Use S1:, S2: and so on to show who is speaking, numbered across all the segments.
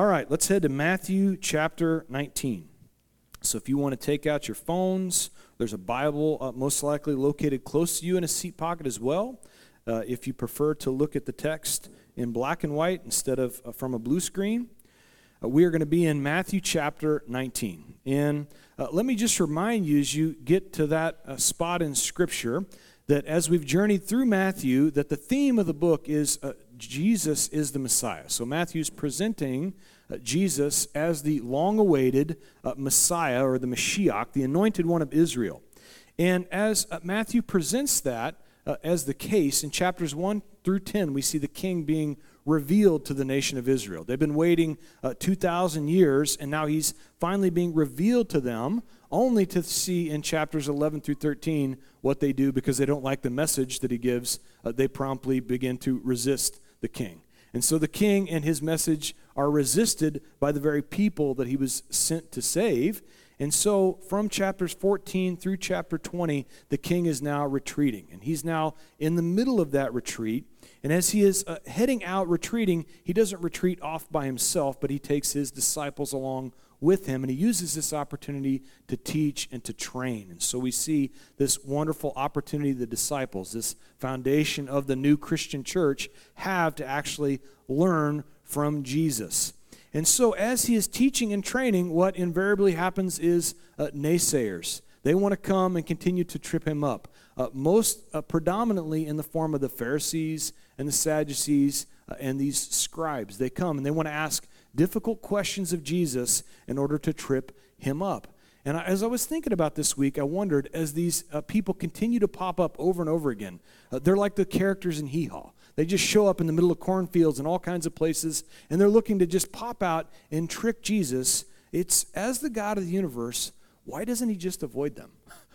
S1: All right, let's head to Matthew chapter 19. So if you want to take out your phones, there's a Bible uh, most likely located close to you in a seat pocket as well. Uh, if you prefer to look at the text in black and white instead of uh, from a blue screen, uh, we are going to be in Matthew chapter 19. And uh, let me just remind you as you get to that uh, spot in Scripture that as we've journeyed through Matthew, that the theme of the book is Jesus is the Messiah. So Matthew's presenting uh, Jesus as the long awaited uh, Messiah or the Mashiach, the anointed one of Israel. And as uh, Matthew presents that uh, as the case, in chapters 1 through 10, we see the king being revealed to the nation of Israel. They've been waiting uh, 2,000 years, and now he's finally being revealed to them, only to see in chapters 11 through 13 what they do because they don't like the message that he gives. Uh, they promptly begin to resist the king. And so the king and his message are resisted by the very people that he was sent to save. And so from chapters 14 through chapter 20, the king is now retreating. And he's now in the middle of that retreat. And as he is uh, heading out retreating, he doesn't retreat off by himself, but he takes his disciples along with him, and he uses this opportunity to teach and to train. And so we see this wonderful opportunity the disciples, this foundation of the new Christian church, have to actually learn from Jesus. And so, as he is teaching and training, what invariably happens is uh, naysayers. They want to come and continue to trip him up. Uh, most uh, predominantly in the form of the Pharisees and the Sadducees uh, and these scribes. They come and they want to ask difficult questions of Jesus in order to trip him up. And as I was thinking about this week, I wondered as these uh, people continue to pop up over and over again, uh, they're like the characters in Hee Haw. They just show up in the middle of cornfields and all kinds of places, and they're looking to just pop out and trick Jesus. It's as the God of the universe, why doesn't he just avoid them?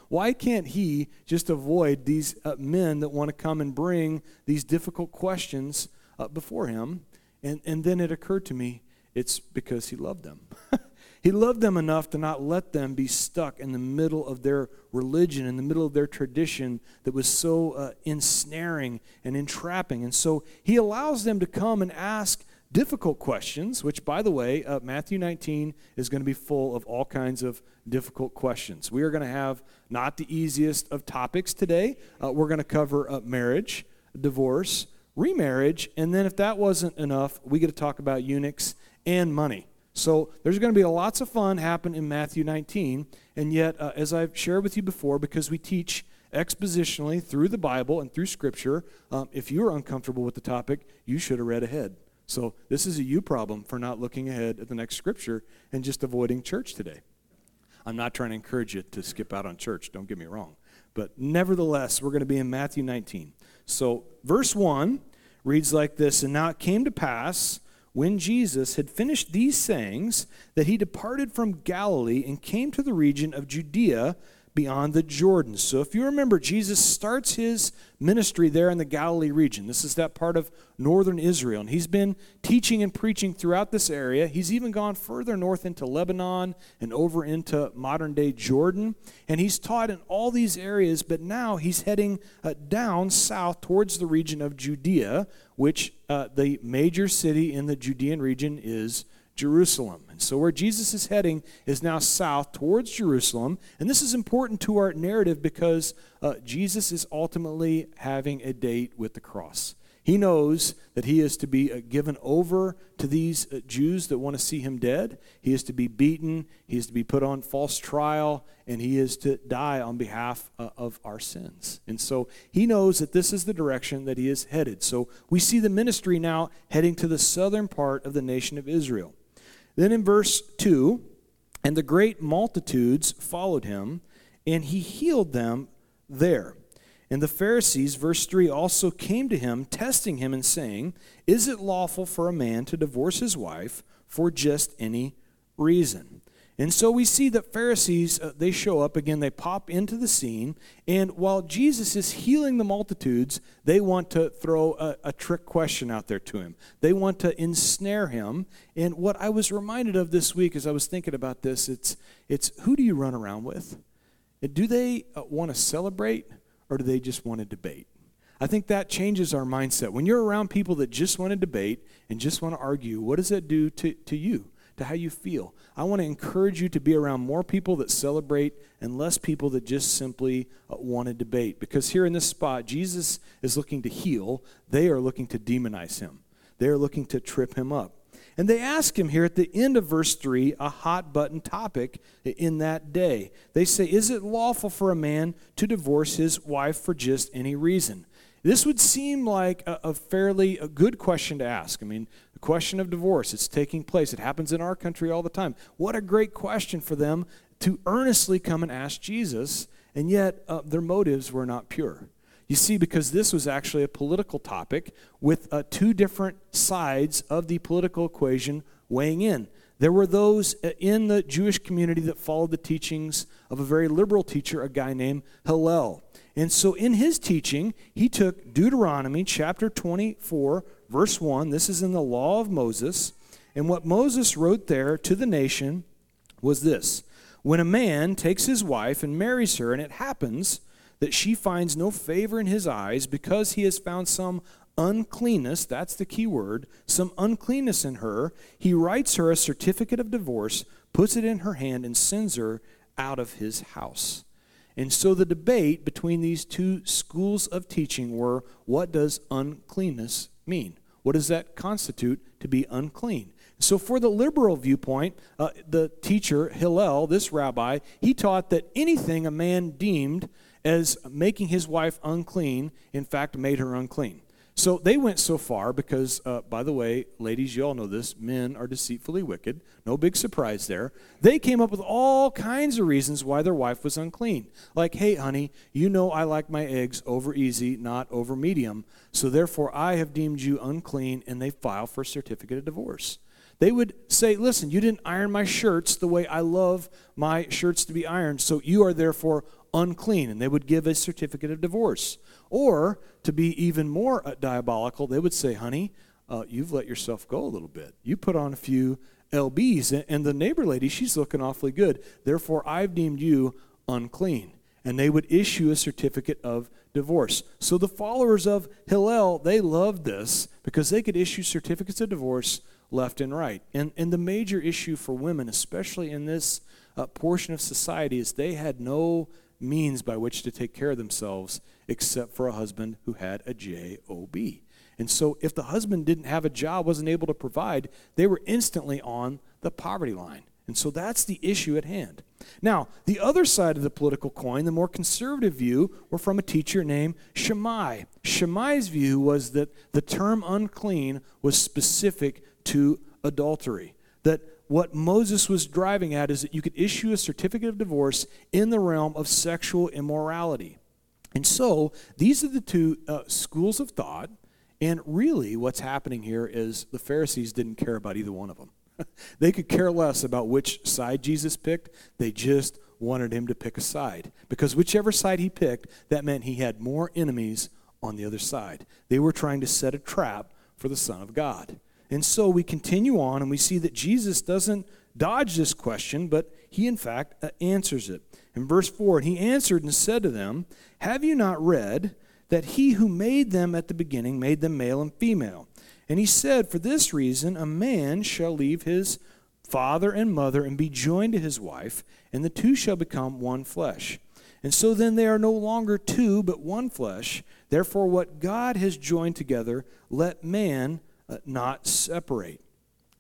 S1: Why can't he just avoid these uh, men that want to come and bring these difficult questions uh, before him? And, and then it occurred to me it's because he loved them. he loved them enough to not let them be stuck in the middle of their religion, in the middle of their tradition that was so uh, ensnaring and entrapping. And so he allows them to come and ask difficult questions, which, by the way, uh, Matthew 19 is going to be full of all kinds of difficult questions. We are going to have not the easiest of topics today. Uh, we're going to cover uh, marriage, divorce, remarriage, and then if that wasn't enough, we get to talk about eunuchs and money. So there's going to be lots of fun happen in Matthew 19. And yet, uh, as I've shared with you before, because we teach expositionally through the Bible and through Scripture, um, if you are uncomfortable with the topic, you should have read ahead. So this is a you problem for not looking ahead at the next Scripture and just avoiding church today. I'm not trying to encourage you to skip out on church, don't get me wrong. But nevertheless, we're going to be in Matthew 19. So, verse 1 reads like this And now it came to pass when Jesus had finished these sayings, that he departed from Galilee and came to the region of Judea beyond the Jordan. So if you remember, Jesus starts his ministry there in the Galilee region. This is that part of northern Israel. And he's been teaching and preaching throughout this area. He's even gone further north into Lebanon and over into modern day Jordan. And he's taught in all these areas, but now he's heading uh, down south towards the region of Judea, which uh, the major city in the Judean region is Jerusalem. And so, where Jesus is heading is now south towards Jerusalem. And this is important to our narrative because uh, Jesus is ultimately having a date with the cross. He knows that he is to be uh, given over to these uh, Jews that want to see him dead. He is to be beaten. He is to be put on false trial. And he is to die on behalf uh, of our sins. And so he knows that this is the direction that he is headed. So we see the ministry now heading to the southern part of the nation of Israel. Then in verse 2, and the great multitudes followed him, and he healed them there. And the Pharisees, verse 3, also came to him, testing him and saying, Is it lawful for a man to divorce his wife for just any reason? And so we see that Pharisees, uh, they show up again, they pop into the scene, and while Jesus is healing the multitudes, they want to throw a, a, trick question out there to him. They want to ensnare him. And what I was reminded of this week as I was thinking about this, it's, it's who do you run around with? And do they uh, want to celebrate or do they just want to debate? I think that changes our mindset. When you're around people that just want to debate and just want to argue, what does that do to, to you, to how you feel? I want to encourage you to be around more people that celebrate and less people that just simply uh, want to debate. Because here in this spot, Jesus is looking to heal, they are looking to demonize him, they are looking to trip him up. And they ask him here at the end of verse 3 a hot button topic in that day. They say, Is it lawful for a man to divorce his wife for just any reason? This would seem like a, a fairly a good question to ask. I mean, the question of divorce, it's taking place. It happens in our country all the time. What a great question for them to earnestly come and ask Jesus, and yet uh, their motives were not pure. You see, because this was actually a political topic with uh, two different sides of the political equation weighing in. There were those uh, in the Jewish community that followed the teachings of a very liberal teacher, a guy named Hillel. And so in his teaching, he took Deuteronomy chapter 24, verse 1. This is in the law of Moses. And what Moses wrote there to the nation was this When a man takes his wife and marries her, and it happens that she finds no favor in his eyes because he has found some uncleanness, that's the key word, some uncleanness in her, he writes her a certificate of divorce, puts it in her hand, and sends her out of his house. And so the debate between these two schools of teaching were what does uncleanness mean? What does that constitute to be unclean? So, for the liberal viewpoint, uh, the teacher, Hillel, this rabbi, he taught that anything a man deemed as making his wife unclean, in fact, made her unclean. So they went so far because, uh, by the way, ladies, you all know this men are deceitfully wicked. No big surprise there. They came up with all kinds of reasons why their wife was unclean. Like, hey, honey, you know I like my eggs over easy, not over medium. So therefore, I have deemed you unclean, and they file for a certificate of divorce. They would say, listen, you didn't iron my shirts the way I love my shirts to be ironed, so you are therefore unclean. And they would give a certificate of divorce. Or, to be even more uh, diabolical, they would say, honey, uh, you've let yourself go a little bit. You put on a few LBs, and the neighbor lady, she's looking awfully good. Therefore, I've deemed you unclean. And they would issue a certificate of divorce. So the followers of Hillel, they loved this because they could issue certificates of divorce left and right. And, and the major issue for women, especially in this uh, portion of society, is they had no means by which to take care of themselves except for a husband who had a job. And so if the husband didn't have a job, wasn't able to provide, they were instantly on the poverty line. And so that's the issue at hand. Now, the other side of the political coin, the more conservative view, were from a teacher named Shammai. Shammai's view was that the term unclean was specific to adultery. That what Moses was driving at is that you could issue a certificate of divorce in the realm of sexual immorality. And so these are the two uh, schools of thought. And really, what's happening here is the Pharisees didn't care about either one of them. they could care less about which side Jesus picked. They just wanted him to pick a side. Because whichever side he picked, that meant he had more enemies on the other side. They were trying to set a trap for the Son of God. And so we continue on and we see that Jesus doesn't dodge this question, but he in fact uh, answers it. In verse 4, he answered and said to them, Have you not read that he who made them at the beginning made them male and female? And he said, For this reason, a man shall leave his father and mother and be joined to his wife, and the two shall become one flesh. And so then they are no longer two, but one flesh. Therefore, what God has joined together, let man not separate.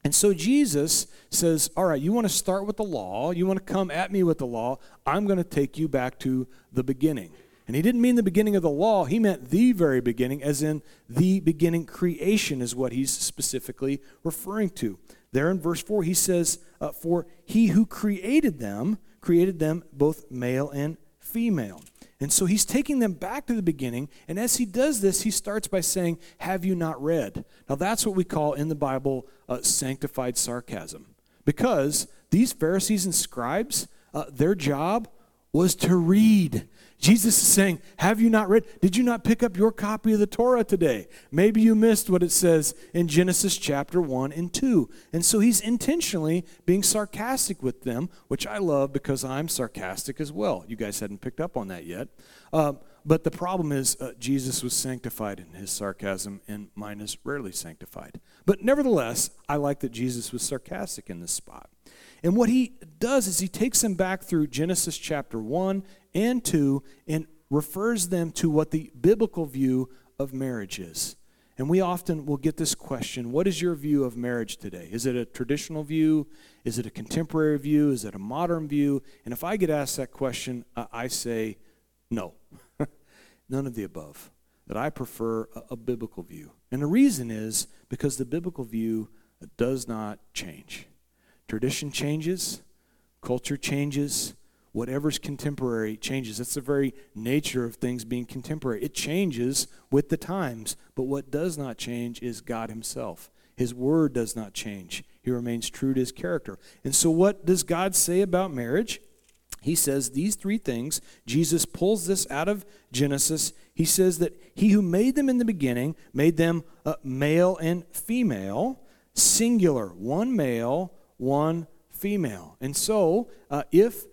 S1: And so Jesus says, All right, you want to start with the law, you want to come at me with the law, I'm going to take you back to the beginning. And he didn't mean the beginning of the law, he meant the very beginning, as in the beginning creation, is what he's specifically referring to. There in verse 4, he says, uh, For he who created them, created them both male and female. And so he's taking them back to the beginning. And as he does this, he starts by saying, Have you not read? Now, that's what we call in the Bible uh, sanctified sarcasm. Because these Pharisees and scribes, uh, their job was to read. Jesus is saying, Have you not read? Did you not pick up your copy of the Torah today? Maybe you missed what it says in Genesis chapter 1 and 2. And so he's intentionally being sarcastic with them, which I love because I'm sarcastic as well. You guys hadn't picked up on that yet. Uh, but the problem is, uh, Jesus was sanctified in his sarcasm, and mine is rarely sanctified. But nevertheless, I like that Jesus was sarcastic in this spot. And what he does is he takes them back through Genesis chapter 1 and 2 and refers them to what the biblical view of marriage is. And we often will get this question What is your view of marriage today? Is it a traditional view? Is it a contemporary view? Is it a modern view? And if I get asked that question, I say no. None of the above. That I prefer a biblical view. And the reason is because the biblical view does not change. Tradition changes, culture changes, whatever's contemporary changes. That's the very nature of things being contemporary. It changes with the times, but what does not change is God Himself. His word does not change. He remains true to his character. And so, what does God say about marriage? He says these three things. Jesus pulls this out of Genesis. He says that he who made them in the beginning made them uh, male and female, singular, one male, one female. And so, uh, if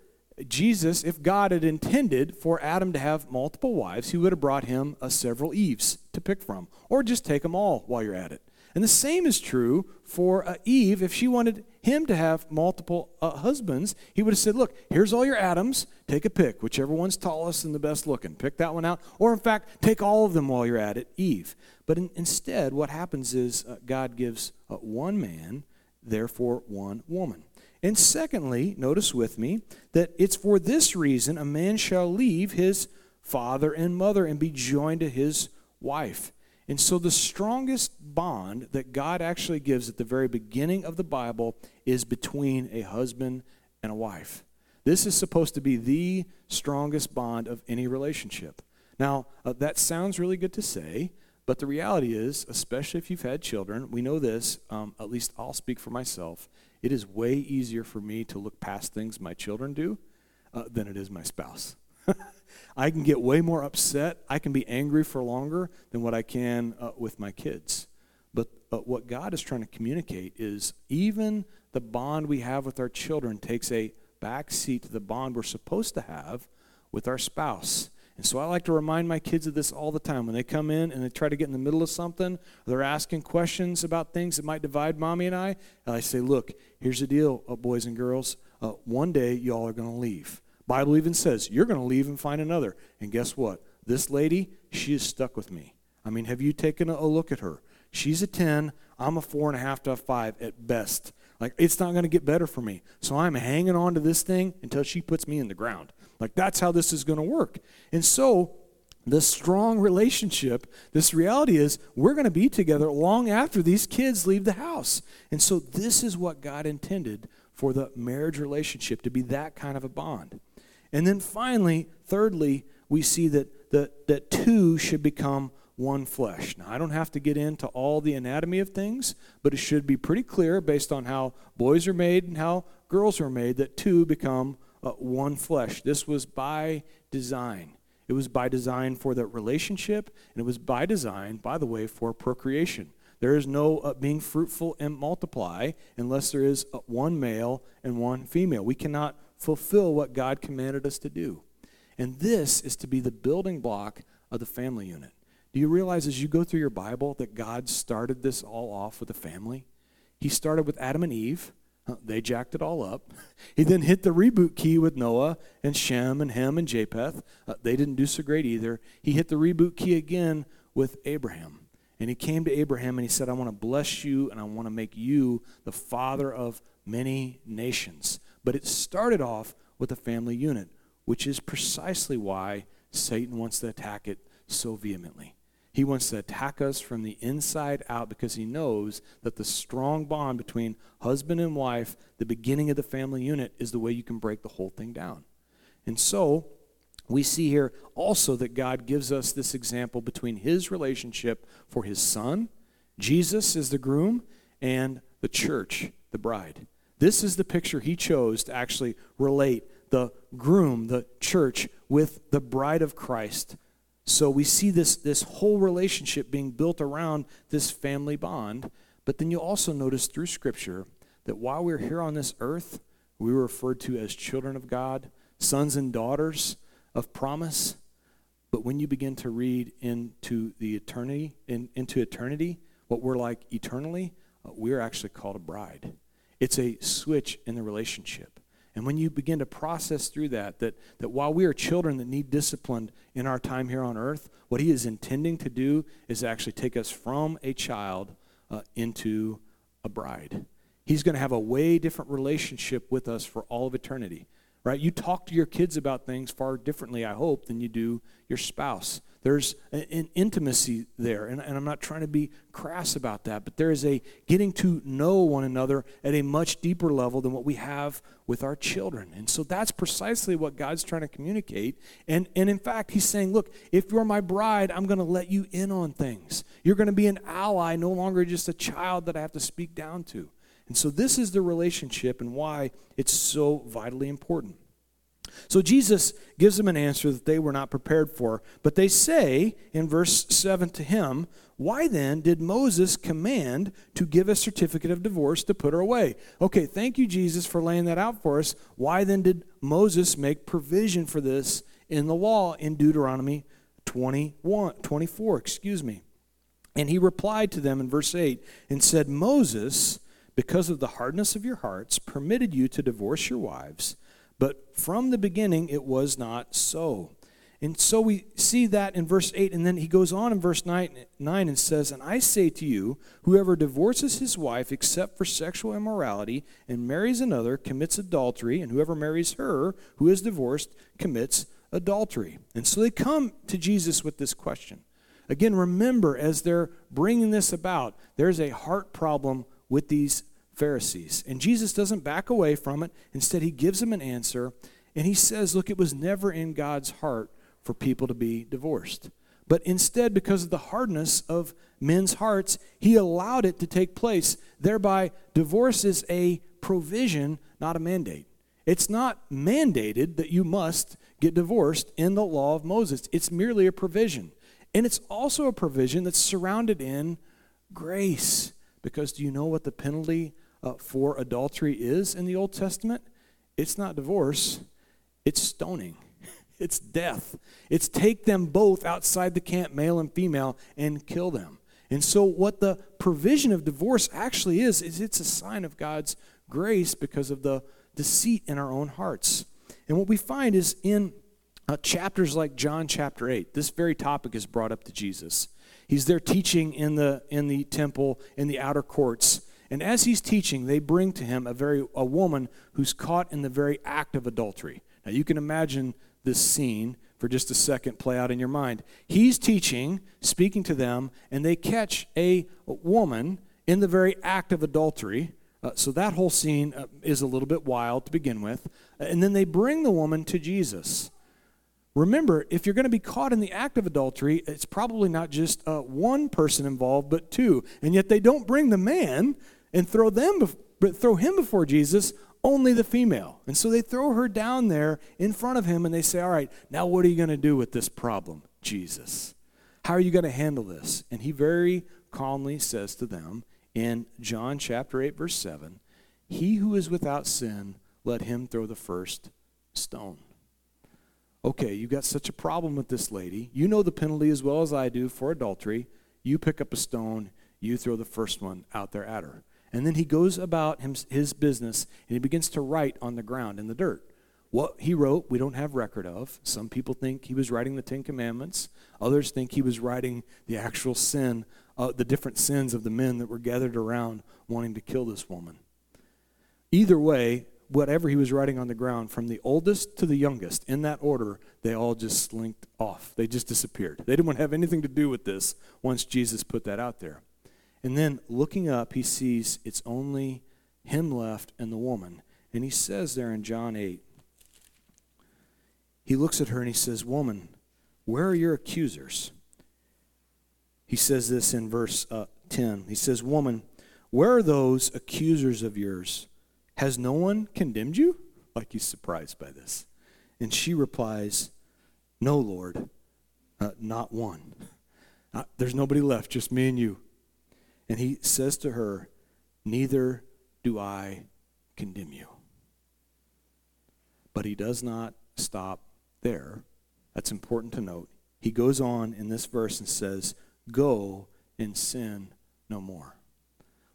S1: Jesus, if God had intended for Adam to have multiple wives, he would have brought him uh, several Eves to pick from, or just take them all while you're at it. And the same is true for uh, Eve. If she wanted him to have multiple uh, husbands, he would have said, Look, here's all your Adams. Take a pick, whichever one's tallest and the best looking. Pick that one out. Or, in fact, take all of them while you're at it, Eve. But in, instead, what happens is uh, God gives uh, one man therefore one woman. And secondly, notice with me that it's for this reason a man shall leave his father and mother and be joined to his wife. And so the strongest bond that God actually gives at the very beginning of the Bible is between a husband and a wife. This is supposed to be the strongest bond of any relationship. Now, uh, that sounds really good to say, but the reality is, especially if you've had children, we know this, um, at least I'll speak for myself. It is way easier for me to look past things my children do uh, than it is my spouse. I can get way more upset. I can be angry for longer than what I can uh, with my kids. But uh, what God is trying to communicate is even the bond we have with our children takes a back seat to the bond we're supposed to have with our spouse. And so I like to remind my kids of this all the time. When they come in and they try to get in the middle of something, they're asking questions about things that might divide mommy and I, and I say, look, here's the deal, uh, boys and girls. Uh, one day, y'all are going to leave. Bible even says, you're going to leave and find another. And guess what? This lady, she is stuck with me. I mean, have you taken a, a look at her? She's a 10. I'm a four and a half to a five at best. Like, it's not going to get better for me. So I'm hanging on to this thing until she puts me in the ground. Like, that's how this is going to work. And so, the strong relationship, this reality is we're going to be together long after these kids leave the house. And so, this is what God intended for the marriage relationship to be that kind of a bond. And then finally, thirdly, we see that, that, that two should become one flesh. Now, I don't have to get into all the anatomy of things, but it should be pretty clear based on how boys are made and how girls are made that two become uh, one flesh. This was by design. It was by design for the relationship, and it was by design, by the way, for procreation. There is no uh, being fruitful and multiply unless there is uh, one male and one female. We cannot fulfill what God commanded us to do. And this is to be the building block of the family unit. Do you realize as you go through your Bible that God started this all off with a family? He started with Adam and Eve. They jacked it all up. He then hit the reboot key with Noah and Shem and Ham and Japheth. Uh, they didn't do so great either. He hit the reboot key again with Abraham. And he came to Abraham and he said, I want to bless you and I want to make you the father of many nations. But it started off with a family unit, which is precisely why Satan wants to attack it so vehemently. He wants to attack us from the inside out because he knows that the strong bond between husband and wife, the beginning of the family unit, is the way you can break the whole thing down. And so, we see here also that God gives us this example between his relationship for his son, Jesus is the groom, and the church, the bride. This is the picture he chose to actually relate the groom, the church, with the bride of Christ. So we see this, this whole relationship being built around this family bond. But then you also notice through Scripture that while we're here on this earth, we were referred to as children of God, sons and daughters of promise. But when you begin to read into the eternity, in, into eternity, what we're like eternally, uh, we're actually called a bride. It's a switch in the relationship. And when you begin to process through that, that, that while we are children that need discipline in our time here on earth, what he is intending to do is actually take us from a child uh, into a bride. He's going to have a way different relationship with us for all of eternity, right? You talk to your kids about things far differently, I hope, than you do your spouse. There's an intimacy there, and, and I'm not trying to be crass about that, but there is a getting to know one another at a much deeper level than what we have with our children. And so that's precisely what God's trying to communicate. And, and in fact, He's saying, Look, if you're my bride, I'm going to let you in on things. You're going to be an ally, no longer just a child that I have to speak down to. And so this is the relationship and why it's so vitally important. So Jesus gives them an answer that they were not prepared for. But they say in verse 7 to him, Why then did Moses command to give a certificate of divorce to put her away? Okay, thank you, Jesus, for laying that out for us. Why then did Moses make provision for this in the law in Deuteronomy 21, 24? Excuse me. And he replied to them in verse 8 and said, Moses, because of the hardness of your hearts, permitted you to divorce your wives but from the beginning, it was not so. And so we see that in verse 8, and then he goes on in verse 9, 9, and says, And I say to you, whoever divorces his wife except for sexual immorality and marries another commits adultery, and whoever marries her who is divorced commits adultery. And so they come to Jesus with this question. Again, remember, as they're bringing this about, there's a heart problem with these Pharisees. And Jesus doesn't back away from it. Instead, he gives them an answer. And he says, Look, it was never in God's heart for people to be divorced. But instead, because of the hardness of men's hearts, he allowed it to take place. Thereby, divorce is a provision, not a mandate. It's not mandated that you must get divorced in the law of Moses, it's merely a provision. And it's also a provision that's surrounded in grace. Because do you know what the penalty uh, for adultery is in the Old Testament, it's not divorce, it's stoning. It's death. It's take them both outside the camp, male and female, and kill them. And so, what the provision of divorce actually is, is it's a sign of God's grace because of the deceit in our own hearts. And what we find is in uh, chapters like John chapter 8, this very topic is brought up to Jesus. He's there teaching in the, in the temple, in the outer courts. And as he's teaching, they bring to him a very a woman who's caught in the very act of adultery. Now you can imagine this scene for just a second play out in your mind. He's teaching, speaking to them, and they catch a woman in the very act of adultery. Uh, so that whole scene uh, is a little bit wild to begin with. And then they bring the woman to Jesus. Remember, if you're going to be caught in the act of adultery, it's probably not just uh, one person involved, but two. And yet they don't bring the man and throw them, but throw him before Jesus, only the female. And so they throw her down there in front of him and they say, All right, now what are you going to do with this problem, Jesus? How are you going to handle this? And he very calmly says to them in John chapter 8, verse 7 He who is without sin, let him throw the first stone. Okay, you got such a problem with this lady. You know the penalty as well as I do for adultery. You pick up a stone, you throw the first one out there at her. And then he goes about his business and he begins to write on the ground in the dirt. What he wrote, we don't have record of. Some people think he was writing the Ten Commandments. Others think he was writing the actual sin, uh, the different sins of the men that were gathered around wanting to kill this woman. Either way, whatever he was writing on the ground, from the oldest to the youngest, in that order, they all just slinked off. They just disappeared. They didn't want to have anything to do with this once Jesus put that out there. And then looking up, he sees it's only him left and the woman. And he says there in John 8, he looks at her and he says, Woman, where are your accusers? He says this in verse uh, 10. He says, Woman, where are those accusers of yours? Has no one condemned you? like he's surprised by this. And she replies, No, Lord, uh, not one. Uh, there's nobody left, just me and you. And he says to her, Neither do I condemn you. But he does not stop there. That's important to note. He goes on in this verse and says, Go and sin no more.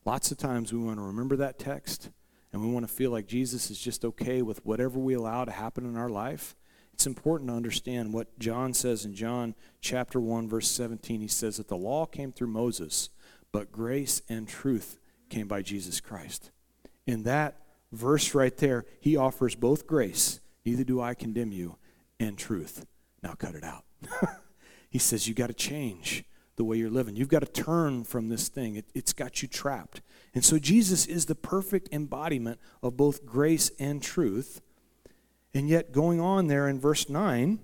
S1: Lots of times we want to remember that text and we want to feel like Jesus is just okay with whatever we allow to happen in our life. It's important to understand what John says in John chapter 1 verse 17. He says that the law came through Moses, but grace and truth came by Jesus Christ. In that verse right there, he offers both grace, neither do I condemn you, and truth. Now cut it out. he says you got to change the way you're living. You've got to turn from this thing. It, has got you trapped. And so Jesus is the perfect embodiment of both grace and truth. And yet, going on there in verse 9,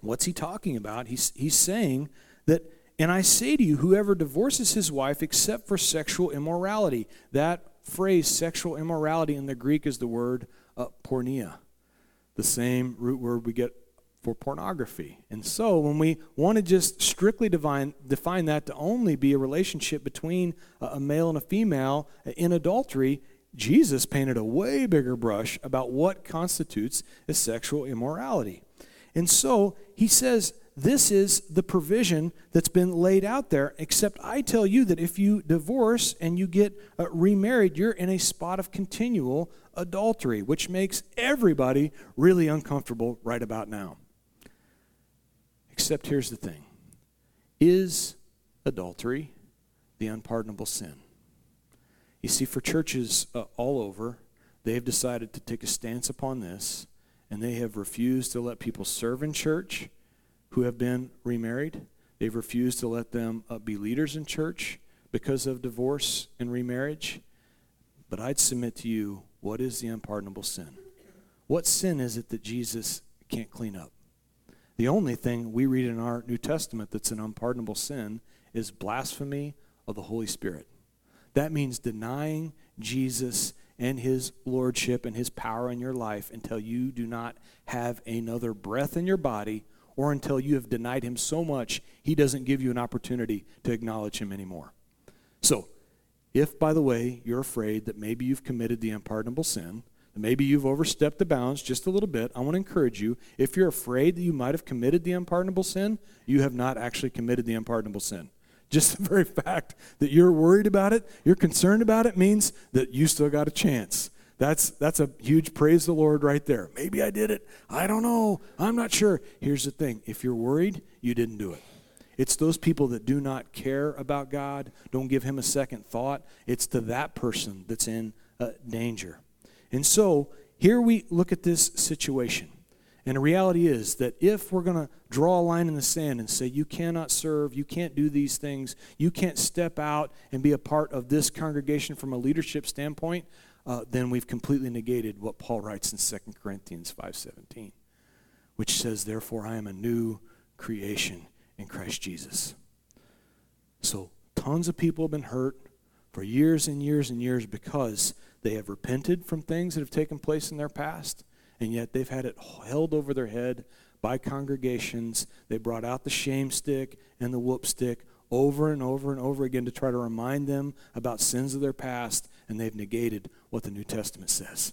S1: what's he talking about? He's, he's saying that, and I say to you, whoever divorces his wife except for sexual immorality, that phrase, sexual immorality in the Greek, is the word uh, porneia, the same root word we get for pornography. And so, when we want to just strictly define, define that to only be a relationship between a male and a female in adultery, Jesus painted a way bigger brush about what constitutes a sexual immorality. And so, he says, this is the provision that's been laid out there, except I tell you that if you divorce and you get uh, remarried, you're in a spot of continual adultery, which makes everybody really uncomfortable right about now. Except here's the thing Is adultery the unpardonable sin? You see, for churches uh, all over, they have decided to take a stance upon this, and they have refused to let people serve in church who have been remarried. They've refused to let them uh, be leaders in church because of divorce and remarriage. But I'd submit to you what is the unpardonable sin? What sin is it that Jesus can't clean up? The only thing we read in our New Testament that's an unpardonable sin is blasphemy of the Holy Spirit. That means denying Jesus and his lordship and his power in your life until you do not have another breath in your body or until you have denied him so much he doesn't give you an opportunity to acknowledge him anymore. So, if, by the way, you're afraid that maybe you've committed the unpardonable sin, that maybe you've overstepped the bounds just a little bit, I want to encourage you if you're afraid that you might have committed the unpardonable sin, you have not actually committed the unpardonable sin. Just the very fact that you're worried about it, you're concerned about it, means that you still got a chance. That's, that's a huge praise the Lord right there. Maybe I did it. I don't know. I'm not sure. Here's the thing if you're worried, you didn't do it. It's those people that do not care about God, don't give Him a second thought. It's to that person that's in uh, danger. And so here we look at this situation. And the reality is that if we're going to draw a line in the sand and say, you cannot serve, you can't do these things, you can't step out and be a part of this congregation from a leadership standpoint, uh, then we've completely negated what Paul writes in 2 Corinthians 5.17, which says, therefore I am a new creation in Christ Jesus. So tons of people have been hurt for years and years and years because they have repented from things that have taken place in their past, and yet they've had it held over their head by congregations. They brought out the shame stick and the whoop stick over and over and over again to try to remind them about sins of their past, and they've negated what the New Testament says,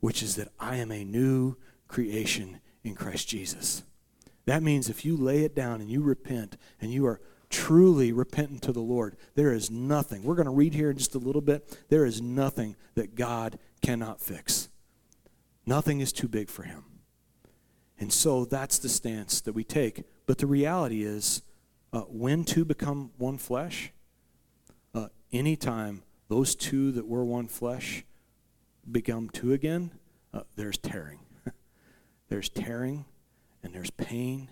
S1: which is that I am a new creation in Christ Jesus. That means if you lay it down and you repent and you are truly repentant to the Lord, there is nothing. We're going to read here in just a little bit. There is nothing that God cannot fix. Nothing is too big for him. And so that's the stance that we take. But the reality is, uh, when two become one flesh, uh, anytime those two that were one flesh become two again, uh, there's tearing. there's tearing, and there's pain,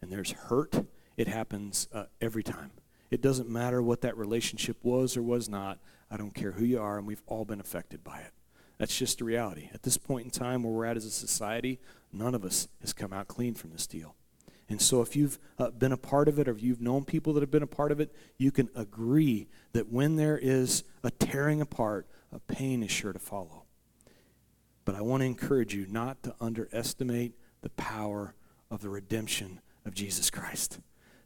S1: and there's hurt, it happens uh, every time. It doesn't matter what that relationship was or was not. I don't care who you are, and we've all been affected by it. That's just the reality. At this point in time where we're at as a society, none of us has come out clean from this deal. And so, if you've uh, been a part of it or if you've known people that have been a part of it, you can agree that when there is a tearing apart, a pain is sure to follow. But I want to encourage you not to underestimate the power of the redemption of Jesus Christ.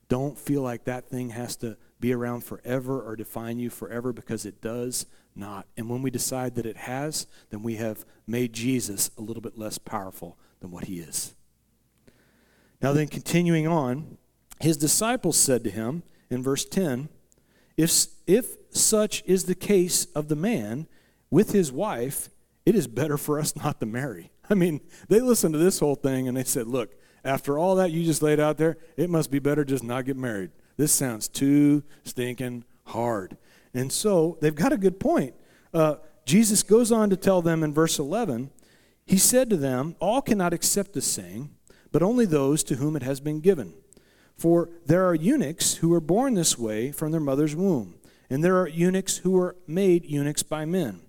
S1: Don't feel like that thing has to be around forever or define you forever because it does not. And when we decide that it has, then we have made Jesus a little bit less powerful than what he is. Now, then, continuing on, his disciples said to him in verse 10 If, if such is the case of the man with his wife, it is better for us not to marry. I mean, they listened to this whole thing and they said, Look, after all that you just laid out there, it must be better just not get married. This sounds too stinking hard. And so they've got a good point. Uh, Jesus goes on to tell them in verse 11, He said to them, All cannot accept this saying, but only those to whom it has been given. For there are eunuchs who are born this way from their mother's womb, and there are eunuchs who are made eunuchs by men.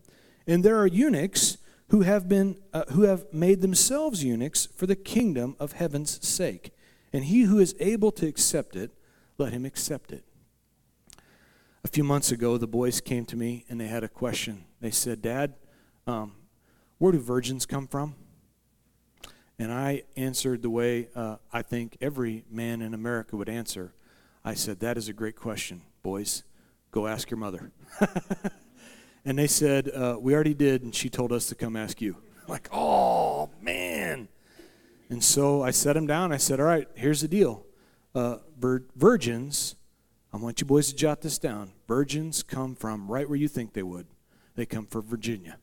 S1: And there are eunuchs who have been uh, who have made themselves eunuchs for the kingdom of heaven's sake. And he who is able to accept it, let him accept it. A few months ago, the boys came to me and they had a question. They said, Dad, um, where do virgins come from? And I answered the way uh, I think every man in America would answer. I said, That is a great question, boys. Go ask your mother. And they said, uh, We already did, and she told us to come ask you. Like, oh, man. And so I set them down. I said, All right, here's the deal. Uh, vir- virgins, I want you boys to jot this down. Virgins come from right where you think they would. They come from Virginia.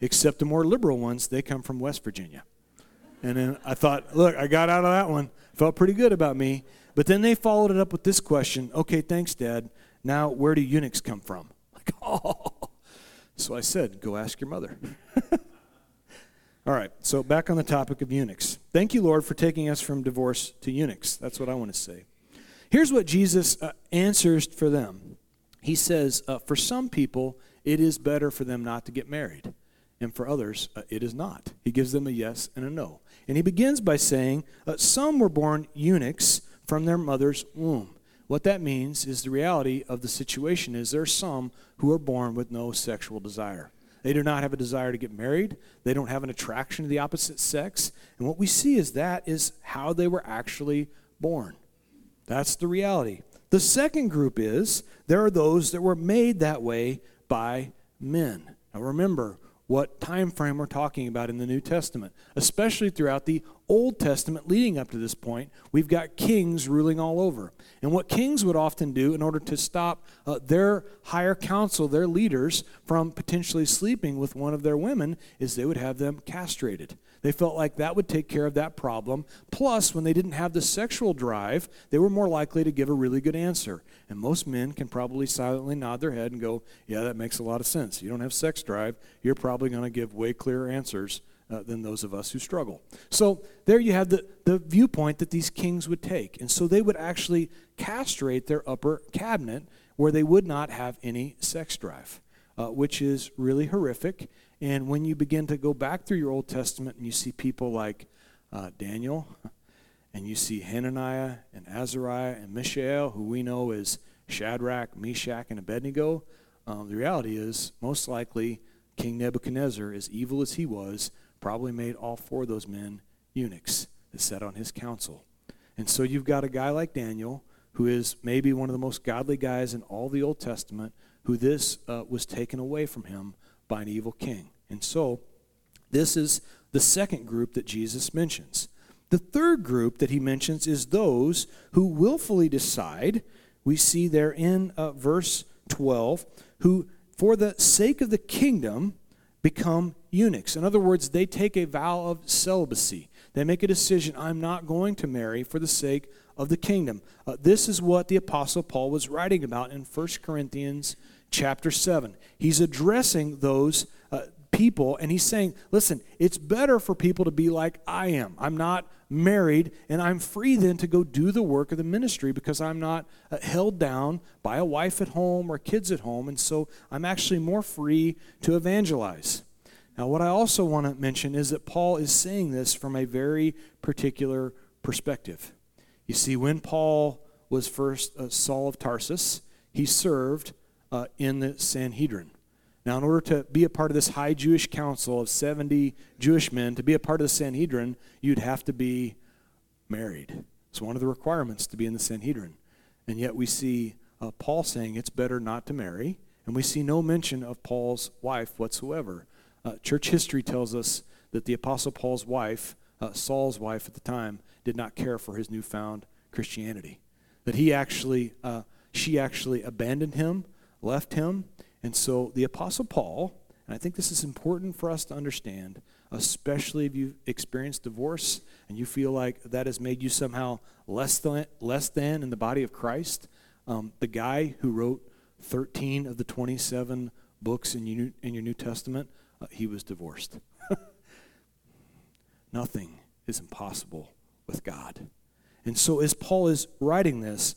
S1: Except the more liberal ones, they come from West Virginia. And then I thought, look, I got out of that one. Felt pretty good about me. But then they followed it up with this question Okay, thanks, Dad. Now, where do eunuchs come from? Like, oh. So I said, go ask your mother. All right, so back on the topic of eunuchs. Thank you, Lord, for taking us from divorce to eunuchs. That's what I want to say. Here's what Jesus uh, answers for them He says, uh, For some people, it is better for them not to get married, and for others, uh, it is not. He gives them a yes and a no. And he begins by saying, uh, Some were born eunuchs from their mother's womb. What that means is the reality of the situation is there are some who are born with no sexual desire. They do not have a desire to get married. They don't have an attraction to the opposite sex. And what we see is that is how they were actually born. That's the reality. The second group is there are those that were made that way by men. Now remember, what time frame we're talking about in the New Testament, especially throughout the Old Testament leading up to this point. We've got kings ruling all over. And what kings would often do in order to stop uh, their higher council, their leaders, from potentially sleeping with one of their women is they would have them castrated. They felt like that would take care of that problem. Plus, when they didn't have the sexual drive, they were more likely to give a really good answer. And most men can probably silently nod their head and go, Yeah, that makes a lot of sense. You don't have sex drive, you're probably going to give way clearer answers uh, than those of us who struggle. So there you have the, the viewpoint that these kings would take. And so they would actually castrate their upper cabinet where they would not have any sex drive, uh, which is really horrific. And when you begin to go back through your Old Testament and you see people like uh, Daniel, and you see Hananiah and Azariah and Mishael, who we know as Shadrach, Meshach, and Abednego, um, the reality is most likely King Nebuchadnezzar, as evil as he was, probably made all four of those men eunuchs that sat on his council. And so you've got a guy like Daniel, who is maybe one of the most godly guys in all the Old Testament, who this uh, was taken away from him by an evil king. And so, this is the second group that Jesus mentions. The third group that he mentions is those who willfully decide, we see there in uh, verse 12, who, for the sake of the kingdom, become eunuchs. In other words, they take a vow of celibacy. They make a decision I'm not going to marry for the sake of the kingdom. Uh, this is what the Apostle Paul was writing about in 1 Corinthians chapter 7. He's addressing those uh, people and he's saying, listen, it's better for people to be like I am. I'm not married and I'm free then to go do the work of the ministry because I'm not uh, held down by a wife at home or kids at home. And so I'm actually more free to evangelize. Now, what I also want to mention is that Paul is saying this from a very particular perspective. You see, when Paul was first uh, Saul of Tarsus, he served uh, in the Sanhedrin. Now, in order to be a part of this high Jewish council of 70 Jewish men, to be a part of the Sanhedrin, you'd have to be married. It's one of the requirements to be in the Sanhedrin. And yet we see uh, Paul saying it's better not to marry, and we see no mention of Paul's wife whatsoever. Uh, church history tells us that the Apostle Paul's wife, uh, Saul's wife at the time, did not care for his newfound Christianity. That he actually, uh, she actually abandoned him, left him, and so the Apostle Paul, and I think this is important for us to understand, especially if you've experienced divorce and you feel like that has made you somehow less than, less than in the body of Christ. Um, the guy who wrote 13 of the 27 books in, you, in your New Testament, uh, he was divorced. Nothing is impossible with God. And so, as Paul is writing this,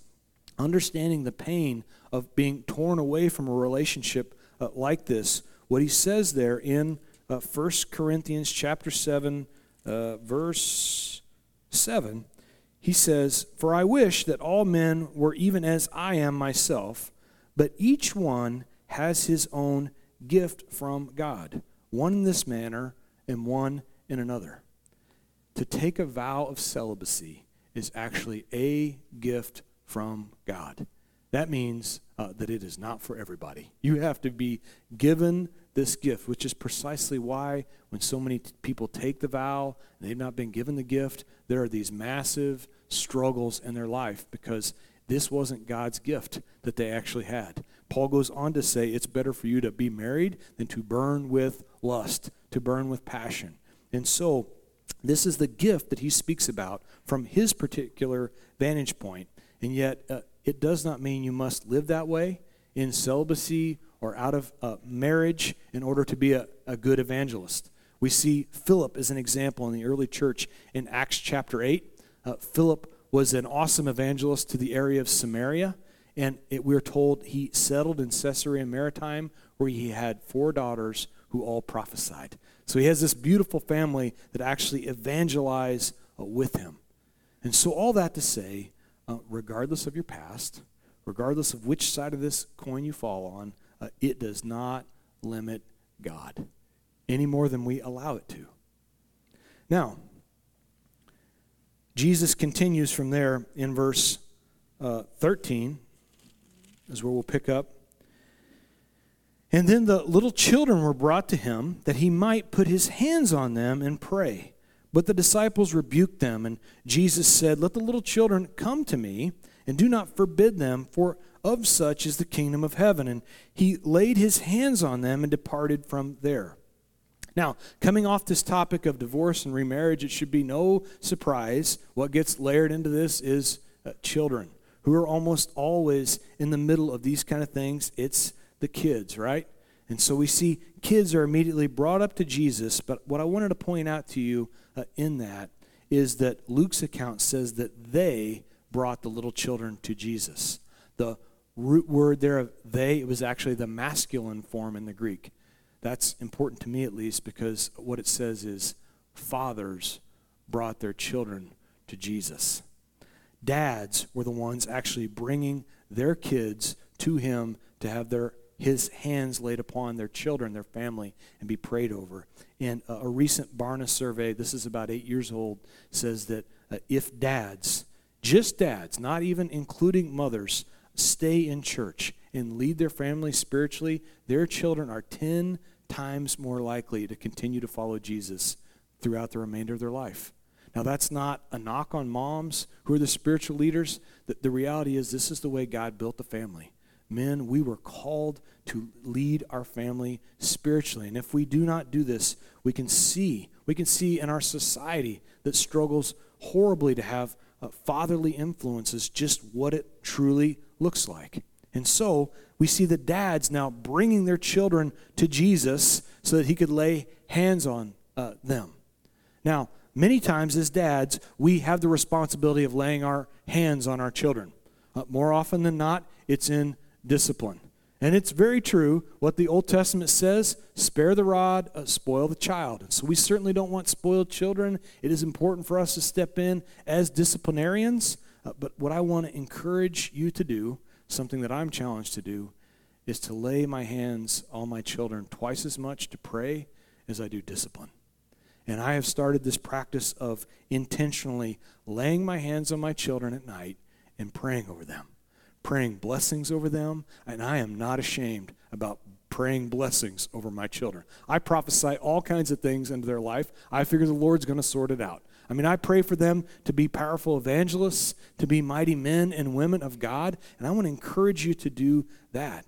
S1: understanding the pain of being torn away from a relationship uh, like this, what he says there in uh, 1 Corinthians chapter 7, uh, verse 7, he says, For I wish that all men were even as I am myself, but each one has his own gift from God, one in this manner and one in another. To take a vow of celibacy is actually a gift from God. That means uh, that it is not for everybody. You have to be given this gift, which is precisely why when so many t- people take the vow and they've not been given the gift, there are these massive struggles in their life because this wasn't God's gift that they actually had. Paul goes on to say it's better for you to be married than to burn with lust, to burn with passion. And so, this is the gift that he speaks about from his particular vantage point. And yet, uh, it does not mean you must live that way in celibacy or out of uh, marriage in order to be a, a good evangelist. We see Philip as an example in the early church in Acts chapter 8. Uh, Philip was an awesome evangelist to the area of Samaria, and it, we're told he settled in Caesarea Maritime where he had four daughters who all prophesied. So he has this beautiful family that actually evangelize uh, with him. And so, all that to say, uh, regardless of your past, regardless of which side of this coin you fall on, uh, it does not limit God any more than we allow it to. Now, Jesus continues from there in verse uh, 13, is where we'll pick up. And then the little children were brought to him that he might put his hands on them and pray. But the disciples rebuked them, and Jesus said, Let the little children come to me, and do not forbid them, for of such is the kingdom of heaven. And he laid his hands on them and departed from there. Now, coming off this topic of divorce and remarriage, it should be no surprise what gets layered into this is uh, children, who are almost always in the middle of these kind of things. It's the kids, right? And so we see kids are immediately brought up to Jesus. But what I wanted to point out to you uh, in that is that Luke's account says that they brought the little children to Jesus. The root word there of they, it was actually the masculine form in the Greek. That's important to me at least because what it says is fathers brought their children to Jesus. Dads were the ones actually bringing their kids to him to have their his hands laid upon their children, their family, and be prayed over. And a, a recent Barna survey, this is about eight years old, says that uh, if dads, just dads, not even including mothers, stay in church and lead their family spiritually, their children are 10 times more likely to continue to follow Jesus throughout the remainder of their life. Now, that's not a knock on moms who are the spiritual leaders. The, the reality is, this is the way God built the family. Men, we were called to lead our family spiritually. And if we do not do this, we can see, we can see in our society that struggles horribly to have uh, fatherly influences just what it truly looks like. And so we see the dads now bringing their children to Jesus so that he could lay hands on uh, them. Now, many times as dads, we have the responsibility of laying our hands on our children. Uh, more often than not, it's in discipline. And it's very true what the Old Testament says spare the rod, uh, spoil the child. So we certainly don't want spoiled children. It is important for us to step in as disciplinarians. Uh, but what I want to encourage you to do, something that I'm challenged to do, is to lay my hands on my children twice as much to pray as I do discipline. And I have started this practice of intentionally laying my hands on my children at night and praying over them, praying blessings over them. And I am not ashamed about praying blessings over my children. I prophesy all kinds of things into their life. I figure the Lord's going to sort it out. I mean, I pray for them to be powerful evangelists, to be mighty men and women of God, and I want to encourage you to do that.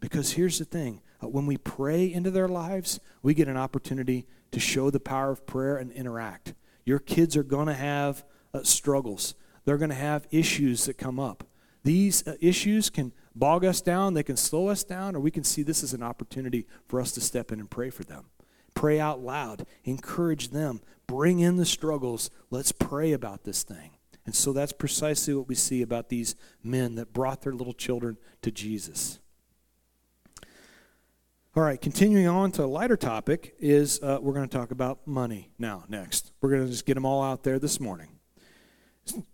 S1: Because here's the thing uh, when we pray into their lives, we get an opportunity to show the power of prayer and interact. Your kids are going to have uh, struggles, they're going to have issues that come up. These uh, issues can bog us down, they can slow us down, or we can see this as an opportunity for us to step in and pray for them. Pray out loud, encourage them, bring in the struggles. Let's pray about this thing. And so that's precisely what we see about these men that brought their little children to Jesus. All right, continuing on to a lighter topic is uh, we're going to talk about money now, next. We're going to just get them all out there this morning.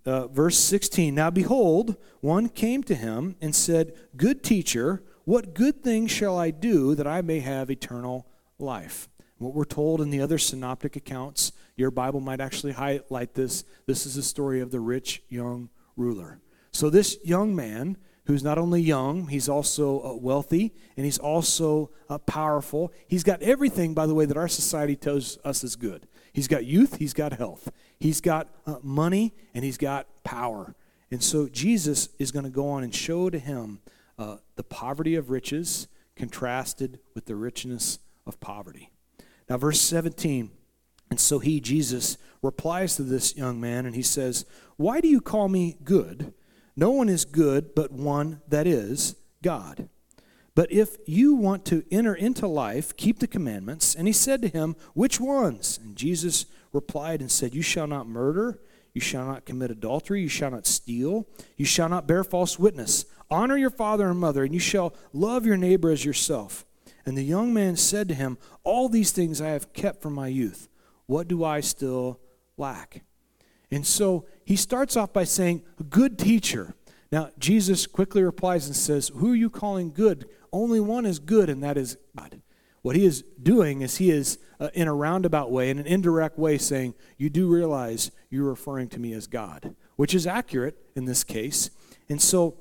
S1: Uh, verse 16 Now behold, one came to him and said, Good teacher, what good thing shall I do that I may have eternal life? What we're told in the other synoptic accounts, your Bible might actually highlight this. This is the story of the rich young ruler. So, this young man who's not only young, he's also uh, wealthy, and he's also uh, powerful. He's got everything, by the way, that our society tells us is good. He's got youth, he's got health, he's got uh, money, and he's got power. And so Jesus is going to go on and show to him uh, the poverty of riches contrasted with the richness of poverty. Now, verse 17. And so he, Jesus, replies to this young man and he says, Why do you call me good? No one is good but one that is God. But if you want to enter into life, keep the commandments. And he said to him, Which ones? And Jesus replied and said, You shall not murder, you shall not commit adultery, you shall not steal, you shall not bear false witness. Honor your father and mother, and you shall love your neighbor as yourself. And the young man said to him, All these things I have kept from my youth. What do I still lack? And so he starts off by saying, A Good teacher. Now, Jesus quickly replies and says, Who are you calling good? Only one is good, and that is God. What he is doing is he is, uh, in a roundabout way, in an indirect way, saying, You do realize you're referring to me as God, which is accurate in this case. And so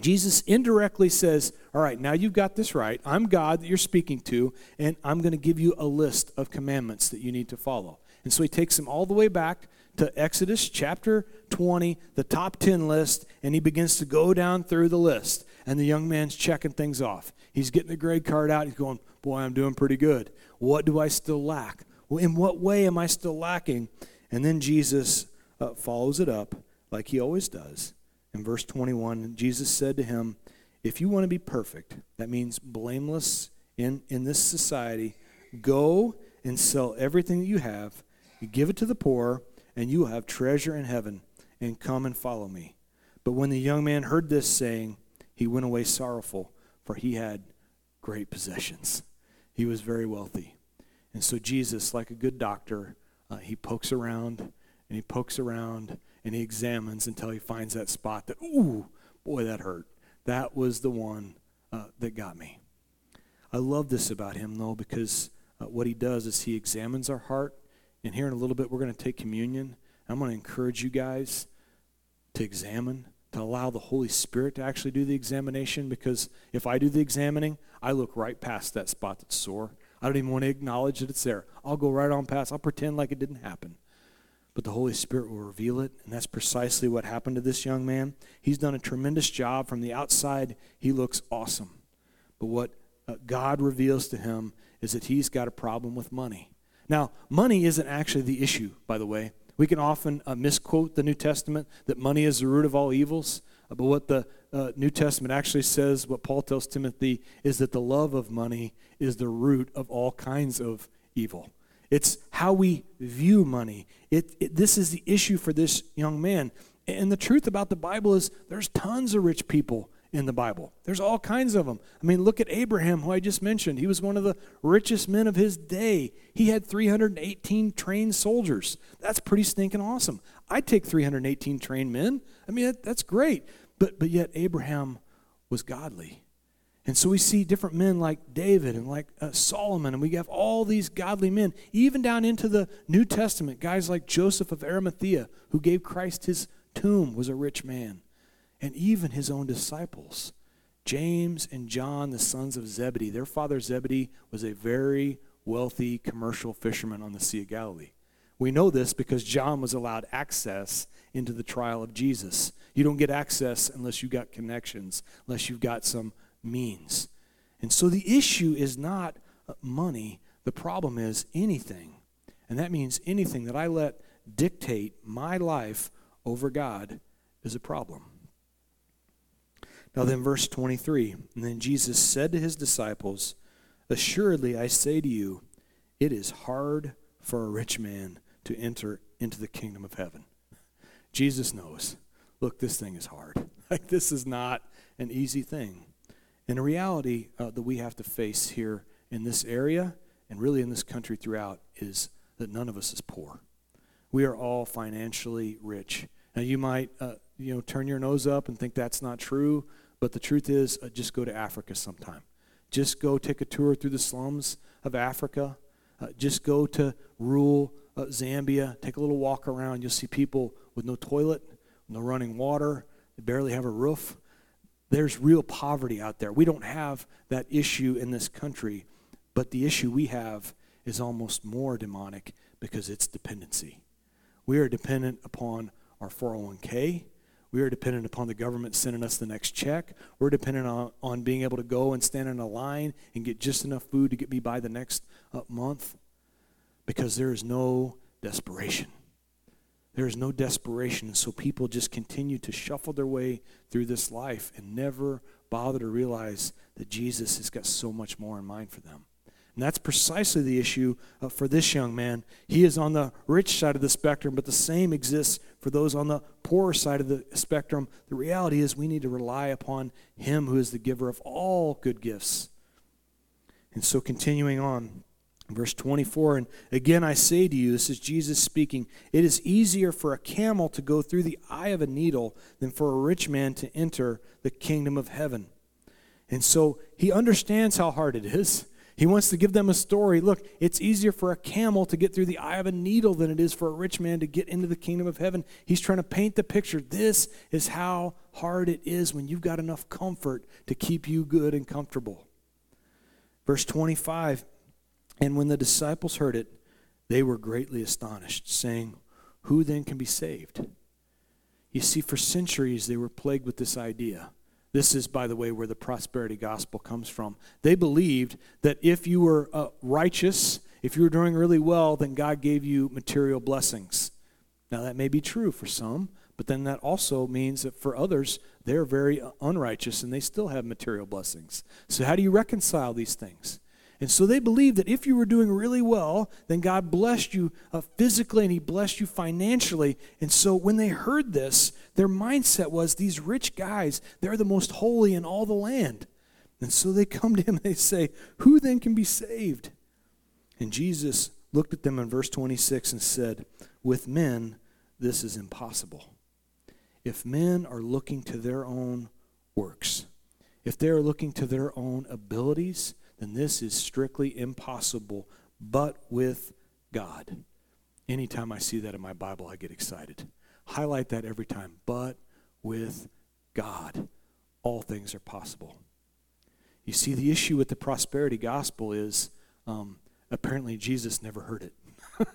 S1: Jesus indirectly says, All right, now you've got this right. I'm God that you're speaking to, and I'm going to give you a list of commandments that you need to follow. And so he takes them all the way back to Exodus chapter 20, the top 10 list, and he begins to go down through the list. And the young man's checking things off. He's getting the grade card out. He's going, Boy, I'm doing pretty good. What do I still lack? In what way am I still lacking? And then Jesus uh, follows it up like he always does. In verse 21, Jesus said to him, If you want to be perfect, that means blameless in, in this society, go and sell everything that you have, give it to the poor and you will have treasure in heaven, and come and follow me. But when the young man heard this saying, he went away sorrowful, for he had great possessions. He was very wealthy. And so Jesus, like a good doctor, uh, he pokes around and he pokes around and he examines until he finds that spot that, ooh, boy, that hurt. That was the one uh, that got me. I love this about him, though, because uh, what he does is he examines our heart and here in a little bit, we're going to take communion. I'm going to encourage you guys to examine, to allow the Holy Spirit to actually do the examination because if I do the examining, I look right past that spot that's sore. I don't even want to acknowledge that it's there. I'll go right on past. I'll pretend like it didn't happen. But the Holy Spirit will reveal it, and that's precisely what happened to this young man. He's done a tremendous job. From the outside, he looks awesome. But what uh, God reveals to him is that he's got a problem with money. Now, money isn't actually the issue, by the way. We can often uh, misquote the New Testament that money is the root of all evils. Uh, but what the uh, New Testament actually says, what Paul tells Timothy, is that the love of money is the root of all kinds of evil. It's how we view money. It, it, this is the issue for this young man. And the truth about the Bible is there's tons of rich people in the Bible. There's all kinds of them. I mean, look at Abraham, who I just mentioned. He was one of the richest men of his day. He had 318 trained soldiers. That's pretty stinking awesome. I'd take 318 trained men. I mean, that, that's great. But, but yet, Abraham was godly. And so we see different men like David and like uh, Solomon, and we have all these godly men, even down into the New Testament. Guys like Joseph of Arimathea, who gave Christ his tomb, was a rich man. And even his own disciples, James and John, the sons of Zebedee. Their father Zebedee was a very wealthy commercial fisherman on the Sea of Galilee. We know this because John was allowed access into the trial of Jesus. You don't get access unless you've got connections, unless you've got some means. And so the issue is not uh, money, the problem is anything. And that means anything that I let dictate my life over God is a problem. Now, then, verse 23 And then Jesus said to his disciples, Assuredly, I say to you, it is hard for a rich man to enter into the kingdom of heaven. Jesus knows. Look, this thing is hard. Like, this is not an easy thing. And a reality uh, that we have to face here in this area and really in this country throughout is that none of us is poor. We are all financially rich. Now, you might, uh, you know, turn your nose up and think that's not true, but the truth is, uh, just go to Africa sometime. Just go take a tour through the slums of Africa. Uh, just go to rural uh, Zambia. Take a little walk around. You'll see people with no toilet, no running water, they barely have a roof. There's real poverty out there. We don't have that issue in this country, but the issue we have is almost more demonic because it's dependency. We are dependent upon our 401k. We are dependent upon the government sending us the next check. We're dependent on, on being able to go and stand in a line and get just enough food to get me by the next uh, month because there is no desperation. There is no desperation. And so people just continue to shuffle their way through this life and never bother to realize that Jesus has got so much more in mind for them. And that's precisely the issue uh, for this young man. He is on the rich side of the spectrum, but the same exists for those on the poorer side of the spectrum. The reality is we need to rely upon Him who is the giver of all good gifts. And so, continuing on, Verse 24, and again I say to you, this is Jesus speaking, it is easier for a camel to go through the eye of a needle than for a rich man to enter the kingdom of heaven. And so he understands how hard it is. He wants to give them a story. Look, it's easier for a camel to get through the eye of a needle than it is for a rich man to get into the kingdom of heaven. He's trying to paint the picture. This is how hard it is when you've got enough comfort to keep you good and comfortable. Verse 25 and when the disciples heard it, they were greatly astonished, saying, Who then can be saved? You see, for centuries they were plagued with this idea. This is, by the way, where the prosperity gospel comes from. They believed that if you were uh, righteous, if you were doing really well, then God gave you material blessings. Now, that may be true for some, but then that also means that for others, they're very unrighteous and they still have material blessings. So, how do you reconcile these things? And so they believed that if you were doing really well, then God blessed you uh, physically and He blessed you financially. And so when they heard this, their mindset was these rich guys, they're the most holy in all the land. And so they come to Him and they say, Who then can be saved? And Jesus looked at them in verse 26 and said, With men, this is impossible. If men are looking to their own works, if they are looking to their own abilities, then this is strictly impossible, but with God. Anytime I see that in my Bible, I get excited. Highlight that every time. But with God, all things are possible. You see, the issue with the prosperity gospel is um, apparently Jesus never heard it.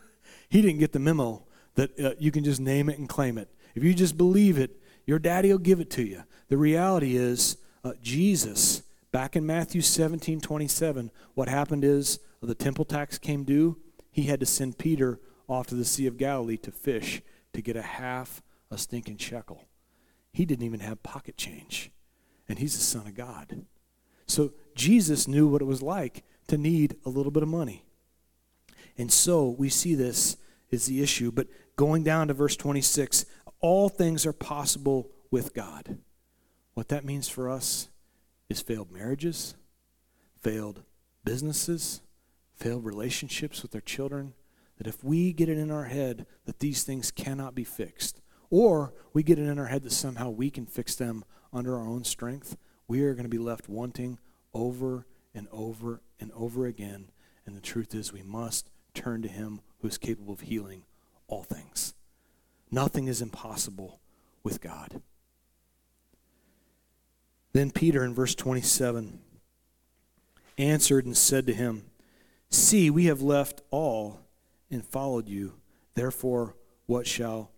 S1: he didn't get the memo that uh, you can just name it and claim it. If you just believe it, your daddy will give it to you. The reality is, uh, Jesus Back in Matthew 17 27, what happened is the temple tax came due. He had to send Peter off to the Sea of Galilee to fish to get a half a stinking shekel. He didn't even have pocket change, and he's the Son of God. So Jesus knew what it was like to need a little bit of money. And so we see this is the issue. But going down to verse 26, all things are possible with God. What that means for us is failed marriages, failed businesses, failed relationships with our children. That if we get it in our head that these things cannot be fixed, or we get it in our head that somehow we can fix them under our own strength, we are going to be left wanting over and over and over again. And the truth is, we must turn to Him who is capable of healing all things. Nothing is impossible with God. Then Peter in verse 27 answered and said to him, See, we have left all and followed you. Therefore, what shall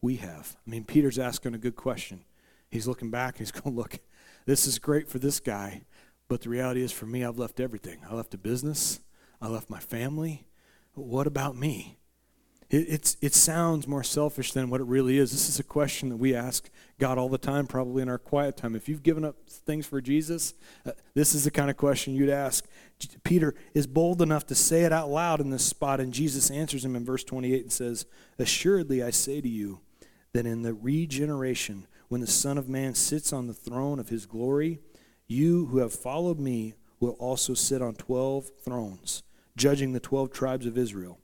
S1: we have? I mean, Peter's asking a good question. He's looking back, he's going, Look, this is great for this guy, but the reality is for me, I've left everything. I left a business, I left my family. What about me? It, it sounds more selfish than what it really is. This is a question that we ask God all the time, probably in our quiet time. If you've given up things for Jesus, uh, this is the kind of question you'd ask. Peter is bold enough to say it out loud in this spot, and Jesus answers him in verse 28 and says, Assuredly, I say to you that in the regeneration, when the Son of Man sits on the throne of his glory, you who have followed me will also sit on 12 thrones, judging the 12 tribes of Israel.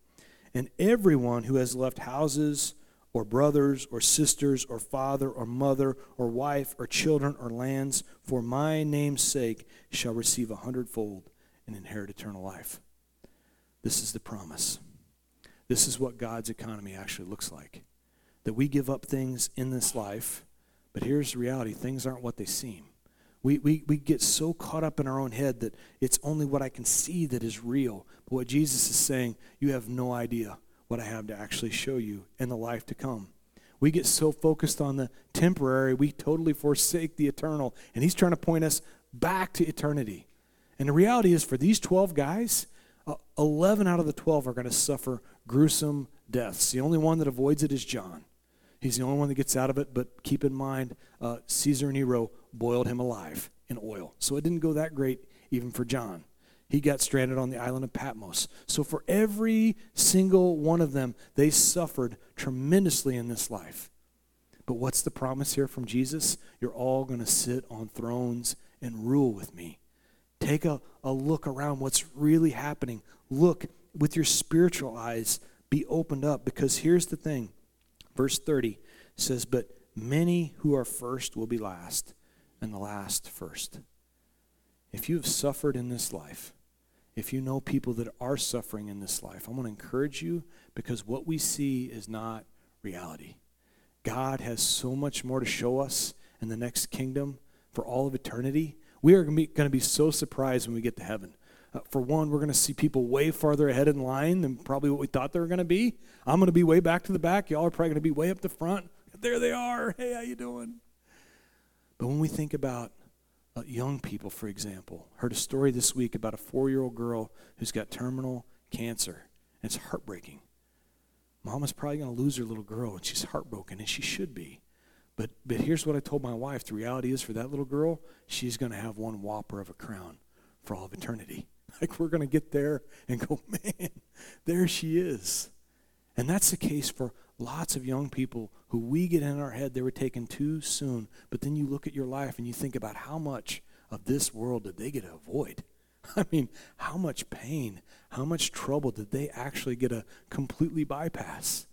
S1: And everyone who has left houses or brothers or sisters or father or mother or wife or children or lands for my name's sake shall receive a hundredfold and inherit eternal life. This is the promise. This is what God's economy actually looks like. That we give up things in this life, but here's the reality things aren't what they seem. We, we, we get so caught up in our own head that it's only what I can see that is real. But what Jesus is saying, you have no idea what I have to actually show you in the life to come. We get so focused on the temporary, we totally forsake the eternal. And he's trying to point us back to eternity. And the reality is, for these 12 guys, uh, 11 out of the 12 are going to suffer gruesome deaths. The only one that avoids it is John. He's the only one that gets out of it, but keep in mind, uh, Caesar and Nero boiled him alive in oil. So it didn't go that great even for John. He got stranded on the island of Patmos. So for every single one of them, they suffered tremendously in this life. But what's the promise here from Jesus? You're all going to sit on thrones and rule with me. Take a, a look around what's really happening. Look with your spiritual eyes, be opened up, because here's the thing. Verse 30 says, But many who are first will be last, and the last first. If you have suffered in this life, if you know people that are suffering in this life, I want to encourage you because what we see is not reality. God has so much more to show us in the next kingdom for all of eternity. We are going to be so surprised when we get to heaven. Uh, for one, we're going to see people way farther ahead in line than probably what we thought they were going to be. I'm going to be way back to the back. Y'all are probably going to be way up the front. There they are. Hey, how you doing? But when we think about uh, young people, for example, heard a story this week about a four-year-old girl who's got terminal cancer. And it's heartbreaking. Mama's probably going to lose her little girl, and she's heartbroken, and she should be. But, but here's what I told my wife. The reality is for that little girl, she's going to have one whopper of a crown for all of eternity. Like we're going to get there and go, man, there she is. And that's the case for lots of young people who we get in our head they were taken too soon. But then you look at your life and you think about how much of this world did they get to avoid? I mean, how much pain, how much trouble did they actually get to completely bypass?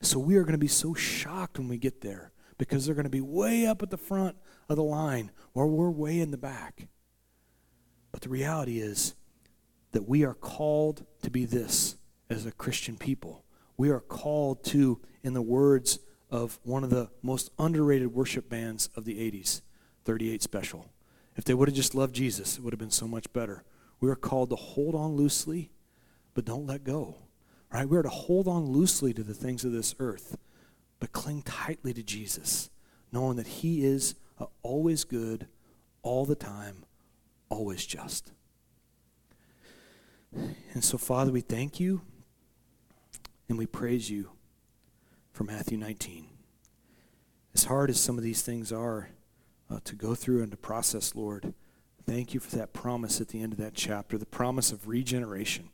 S1: So we are going to be so shocked when we get there because they're going to be way up at the front of the line or we're way in the back. But the reality is that we are called to be this as a Christian people we are called to, in the words of one of the most underrated worship bands of the 80s, 38 Special. If they would have just loved Jesus, it would have been so much better. We are called to hold on loosely, but don't let go. Right? We are to hold on loosely to the things of this earth, but cling tightly to Jesus, knowing that He is always good, all the time, always just. And so, Father, we thank you and we praise you for Matthew 19. As hard as some of these things are uh, to go through and to process, Lord, thank you for that promise at the end of that chapter, the promise of regeneration,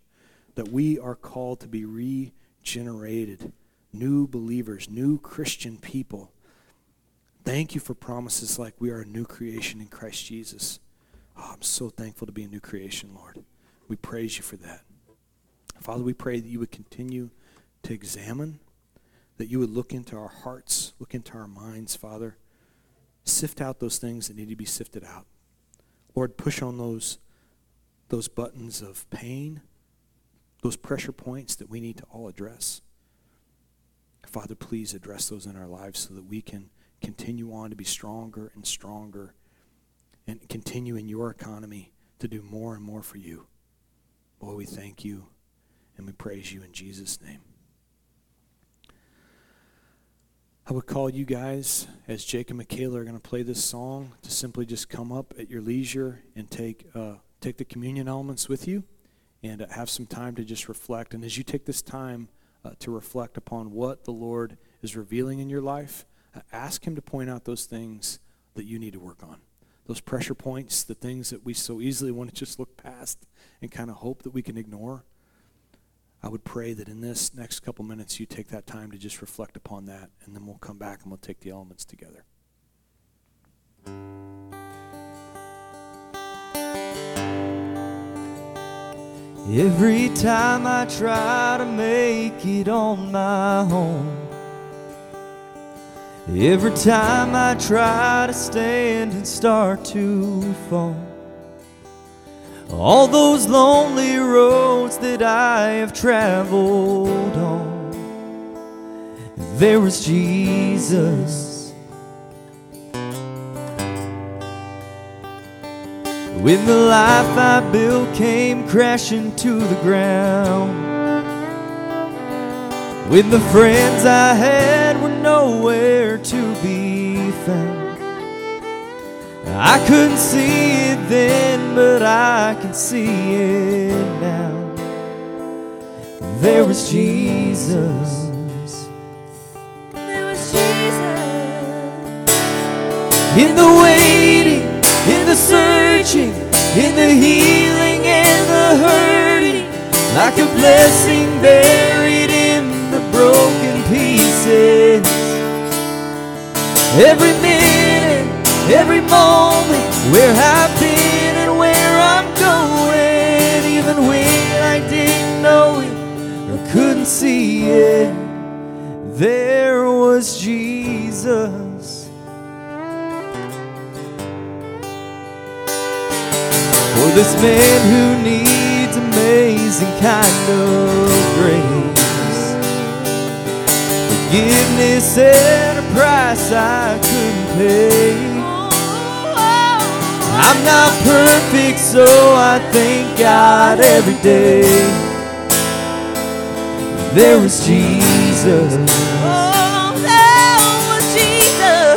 S1: that we are called to be regenerated, new believers, new Christian people. Thank you for promises like we are a new creation in Christ Jesus. Oh, I'm so thankful to be a new creation, Lord. We praise you for that. Father, we pray that you would continue to examine, that you would look into our hearts, look into our minds, Father. Sift out those things that need to be sifted out. Lord, push on those, those buttons of pain, those pressure points that we need to all address. Father, please address those in our lives so that we can continue on to be stronger and stronger and continue in your economy to do more and more for you. Lord, we thank you and we praise you in Jesus' name. I would call you guys, as Jake and Michaela are going to play this song, to simply just come up at your leisure and take, uh, take the communion elements with you and uh, have some time to just reflect. And as you take this time uh, to reflect upon what the Lord is revealing in your life, uh, ask Him to point out those things that you need to work on. Those pressure points, the things that we so easily want to just look past and kind of hope that we can ignore. I would pray that in this next couple minutes you take that time to just reflect upon that, and then we'll come back and we'll take the elements together.
S2: Every time I try to make it on my own, every time I try to stand and start to fall, all those lonely roads that I have traveled on, there was Jesus. When the life I built came crashing to the ground. When the friends I had were nowhere to be found. I couldn't see it then, but I can see it now. There was Jesus.
S3: There was Jesus.
S2: In the waiting, in the searching, in the healing and the hurting, like a blessing buried broken pieces. Every minute, every moment, where I've been and where I'm going, even when I didn't know it or couldn't see it, there was Jesus. For this man who needs amazing kind forgiveness at a price I couldn't pay. I'm not perfect, so I thank God every day. There was Jesus.
S3: Oh, there was Jesus.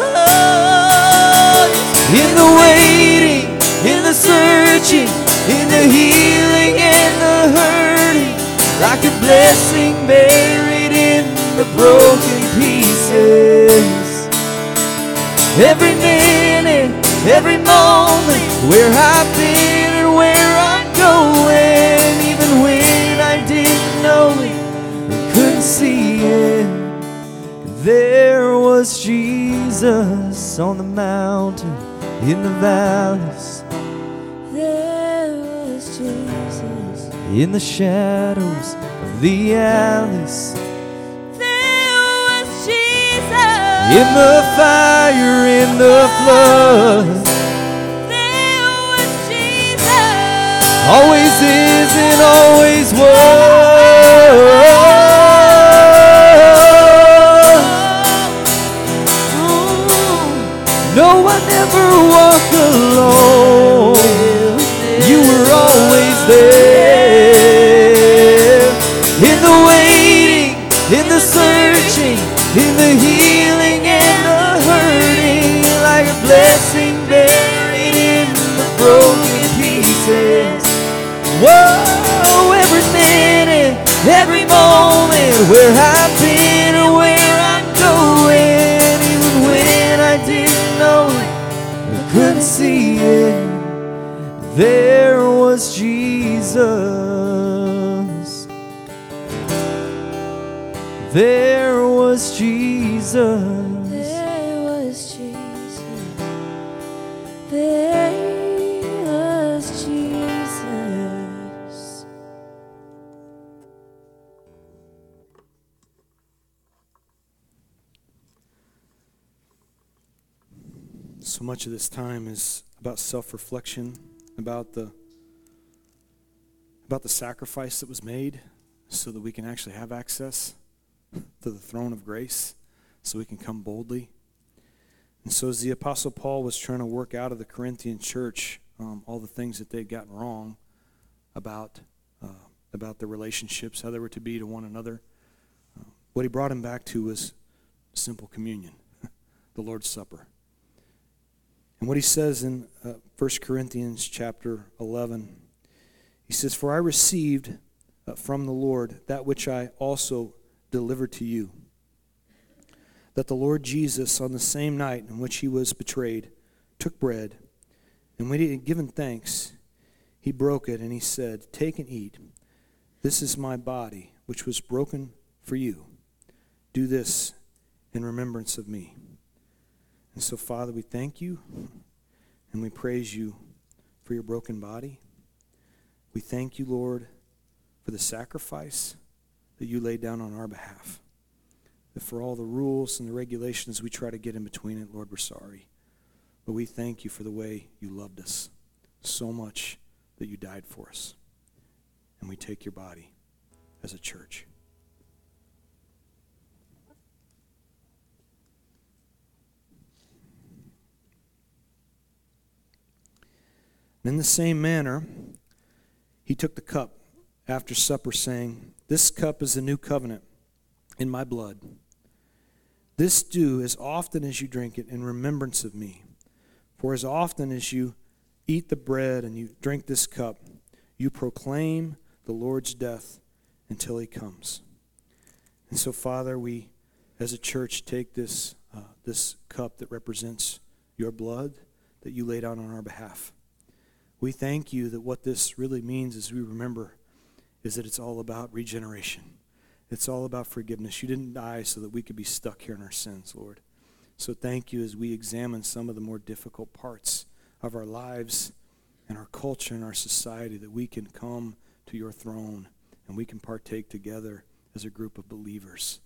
S2: In the waiting, in the searching, in the healing and the hurting, like a blessing in the broken pieces. Every minute, every moment, where I've been and where I'm going, even when I didn't know it, I couldn't see it. There was Jesus on the mountain, in the valleys,
S3: There was Jesus.
S2: in the shadows of the alleys, in the fire, in the flood,
S3: There was Jesus.
S2: always is and always was.
S1: Time is about self-reflection, about the about the sacrifice that was made so that we can actually have access to the throne of grace, so we can come boldly. And so, as the Apostle Paul was trying to work out of the Corinthian church um, all the things that they'd gotten wrong about, uh, about their relationships, how they were to be to one another, uh, what he brought him back to was simple communion, the Lord's Supper. And what he says in uh, 1 Corinthians chapter 11, he says, For I received uh, from the Lord that which I also delivered to you that the Lord Jesus, on the same night in which he was betrayed, took bread, and when he had given thanks, he broke it, and he said, Take and eat. This is my body, which was broken for you. Do this in remembrance of me. And so, Father, we thank you and we praise you for your broken body. We thank you, Lord, for the sacrifice that you laid down on our behalf that for all the rules and the regulations we try to get in between it, Lord, we're sorry. But we thank you for the way you loved us so much that you died for us. And we take your body as a church. In the same manner, he took the cup after supper, saying, This cup is the new covenant in my blood. This do as often as you drink it in remembrance of me. For as often as you eat the bread and you drink this cup, you proclaim the Lord's death until he comes. And so, Father, we as a church take this, uh, this cup that represents your blood that you laid out on our behalf. We thank you that what this really means as we remember is that it's all about regeneration. It's all about forgiveness. You didn't die so that we could be stuck here in our sins, Lord. So thank you as we examine some of the more difficult parts of our lives and our culture and our society that we can come to your throne and we can partake together as a group of believers.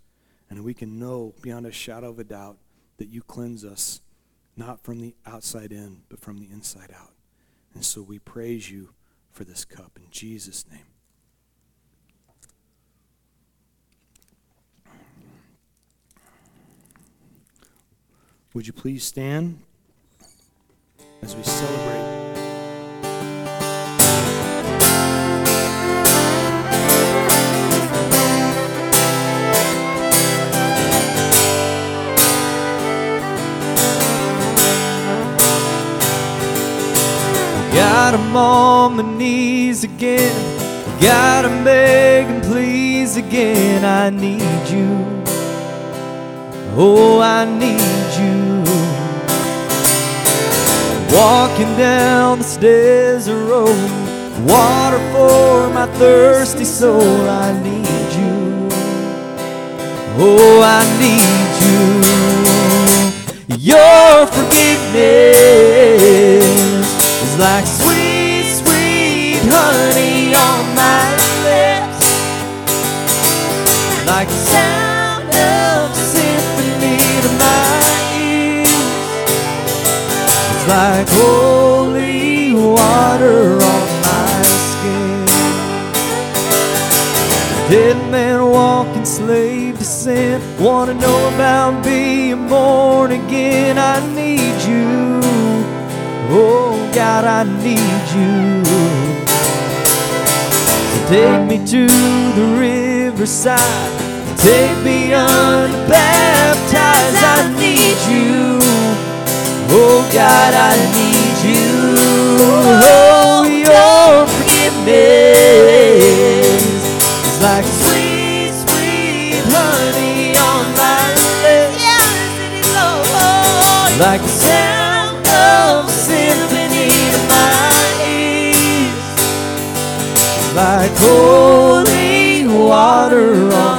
S1: And we can know beyond a shadow of a doubt that you cleanse us not from the outside in, but from the inside out. And so we praise you for this cup in Jesus' name. Would you please stand as we celebrate?
S2: My knees again. Gotta beg and please again. I need you. Oh, I need you. Walking down the stairs of road, water for my thirsty soul. I need you. Oh, I need you. Your forgiveness is like like the sound of a symphony to my ears. It's like holy water on my skin. Dead man walking, slave to sin. Wanna know about being born again? I need you. Oh God, I need you. So take me to the riverside. Take me unbaptized. I need you. Oh God, I need you. Oh, your forgiveness is like sweet, sweet honey on my lips. Like the sound of symphony to my ears. Like holy water on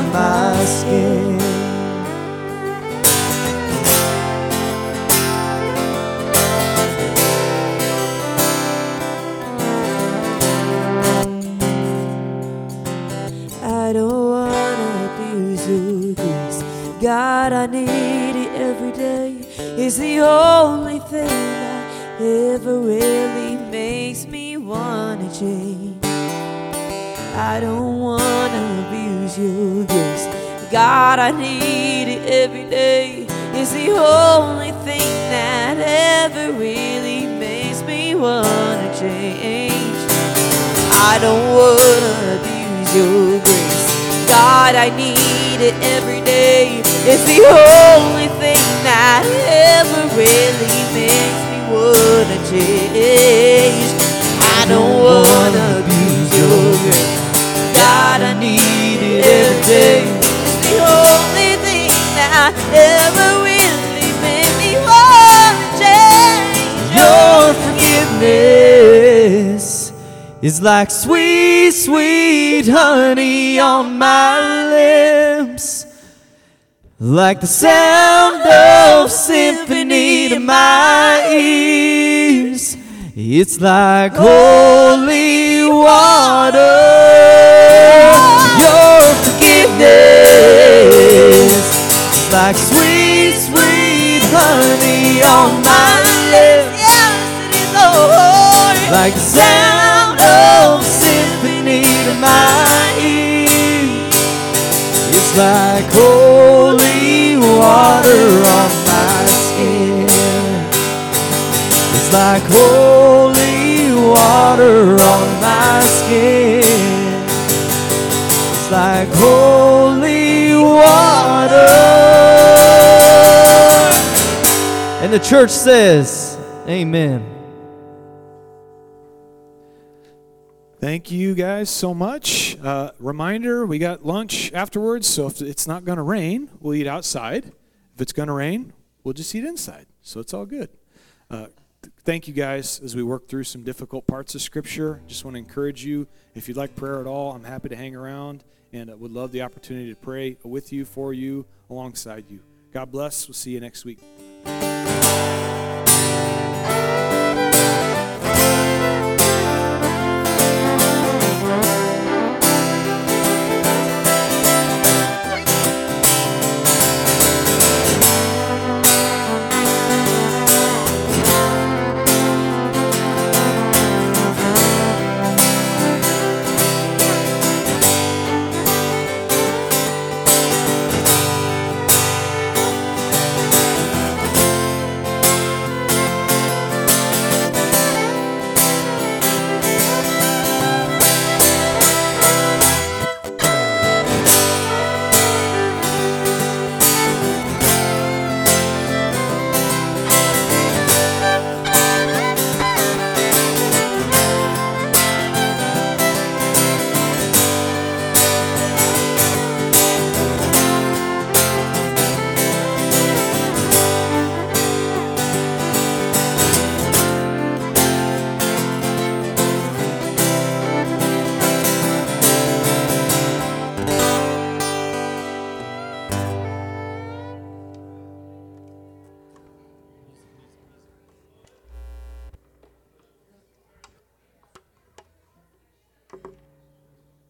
S3: I need it every day. Is the only thing I ever really makes me wanna change. I don't wanna abuse your grace. God, I need it every day. It's the only thing that ever really makes me wanna change. I don't wanna abuse your grace. God, I need it every day. It's the only thing that ever really makes me wanna change. I don't wanna abuse your grace. God, I need it every day. It's the only thing that ever really made me wanna change.
S2: Your forgiveness is like sweet, sweet honey on my lips. Like the sound of symphony to my ears. It's like holy water. Your forgiveness is like sweet, sweet honey on my lips.
S3: Yes, it is, Lord.
S2: Like the sound of symphony to my ears. It's like holy water on my skin. It's like holy water on my skin. It's like holy water. And the church says, Amen.
S1: Thank you guys so much. Uh, reminder we got lunch afterwards, so if it's not going to rain, we'll eat outside. If it's going to rain, we'll just eat inside. So it's all good. Uh, th- thank you guys as we work through some difficult parts of Scripture. Just want to encourage you. If you'd like prayer at all, I'm happy to hang around and uh, would love the opportunity to pray with you, for you, alongside you. God bless. We'll see you next week.